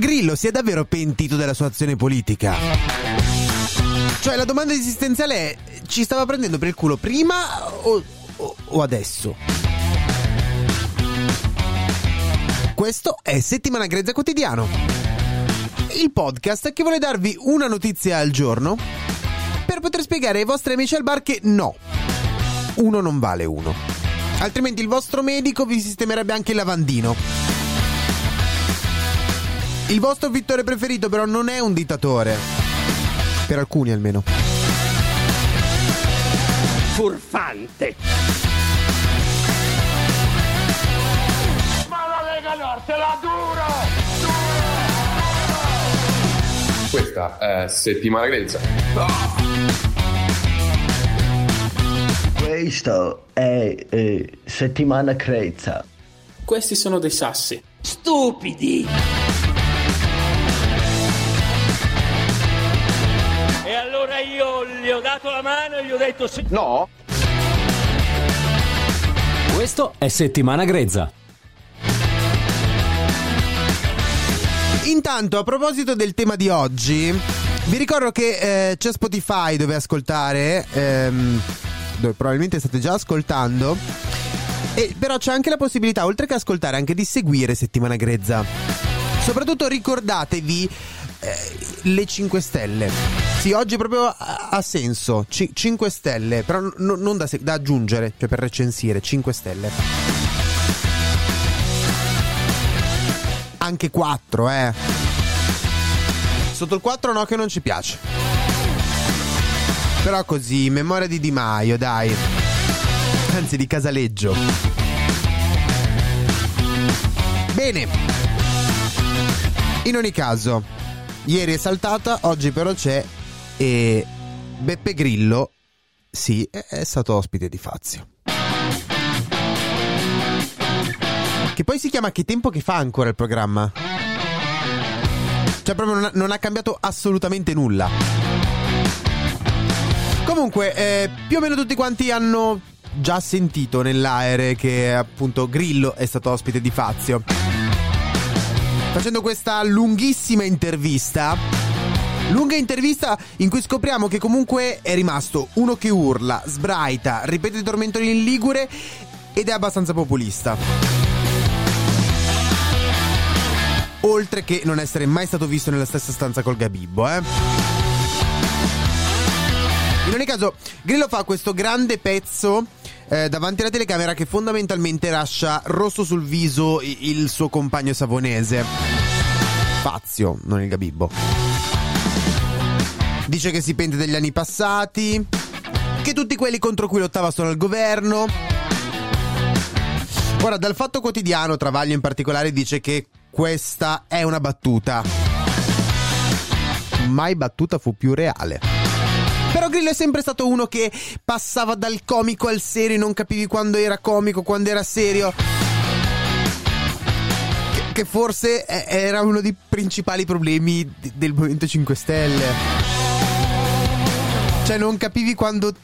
Grillo si è davvero pentito della sua azione politica? Cioè, la domanda esistenziale è: ci stava prendendo per il culo prima o, o, o adesso? Questo è Settimana Grezza Quotidiano, il podcast che vuole darvi una notizia al giorno per poter spiegare ai vostri amici al bar che no, uno non vale uno. Altrimenti il vostro medico vi sistemerebbe anche il lavandino. Il vostro vittore preferito però non è un dittatore. Per alcuni almeno. Furfante. Ma la Lega Nord te la dura! Questa è settimana grezza. Questo è eh, settimana crezza. Questi sono dei sassi. Stupidi! Io gli ho dato la mano e gli ho detto sì. No? Questo è Settimana Grezza. Intanto, a proposito del tema di oggi, vi ricordo che eh, c'è Spotify dove ascoltare, ehm, dove probabilmente state già ascoltando. E però c'è anche la possibilità, oltre che ascoltare, anche di seguire Settimana Grezza. Soprattutto ricordatevi eh, le 5 stelle. Sì, oggi proprio ha, senso. Ci- 5 stelle, però n- non da, se- da aggiungere, cioè per recensire, 5 stelle. Anche 4, eh. Sotto il 4 no che non ci piace. Però così, memoria di Di Maio, dai. Anzi, di Casaleggio. Bene. In ogni caso, ieri è saltata, oggi però c'è e Beppe Grillo, sì, è- stato ospite di Fazio. Che poi si chiama Che tempo che fa ancora il programma? Cioè proprio non ha, non ha cambiato assolutamente nulla. Comunque, eh, più o meno tutti quanti hanno già sentito nell'aere che appunto Grillo è stato ospite di Fazio. Facendo questa lunghissima intervista. Lunga intervista in cui scopriamo che comunque è rimasto uno che urla, sbraita, ripete i tormentoni in ligure ed è abbastanza populista. Oltre che non essere mai stato visto nella stessa stanza col Gabibbo, eh. In ogni caso, Grillo fa questo grande pezzo eh, davanti alla telecamera che fondamentalmente lascia rosso sul viso il suo compagno savonese. Fazio, non il Gabibbo. Dice che si pente degli anni passati, che tutti quelli contro cui lottava sono al governo. Ora, dal Fatto Quotidiano, Travaglio in particolare dice che questa è una battuta. Mai battuta fu più reale. Però Grillo è sempre stato uno che passava dal comico al serio e non capivi quando era comico, quando era serio. Che, forse era uno dei principali problemi del Movimento 5 Stelle. Cioè non capivi quando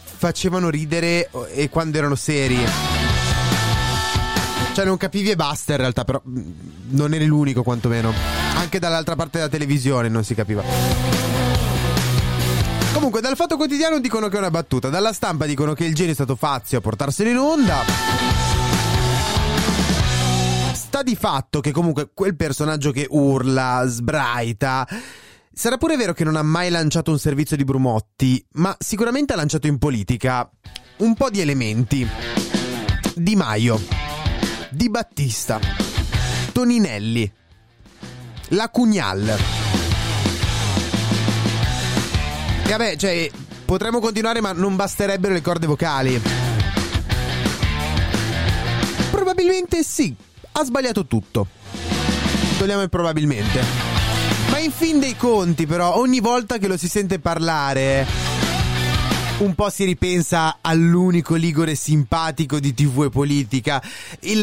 facevano ridere e quando erano seri. Cioè non capivi e basta in realtà, però mm, non eri l'unico quantomeno. Anche dall'altra parte della televisione non si capiva. Comunque, dal Fatto Quotidiano dicono che è una battuta, dalla stampa dicono che il genio è stato Fazio a portarselo in onda. Sta di fatto che comunque quel personaggio che urla, sbraita. Sarà pure vero che non ha mai lanciato un servizio di Brumotti, ma sicuramente ha lanciato in politica un po' di elementi. Di Maio, Di Battista, Toninelli, la Cugnal. E vabbè, cioè, potremmo continuare, ma non basterebbero le corde vocali. Probabilmente sì. ha sbagliato tutto. Togliamo il probabilmente. Ma in fin dei conti, però, ogni volta che lo si sente parlare, un po' si ripensa all'unico ligore simpatico di TV e politica, il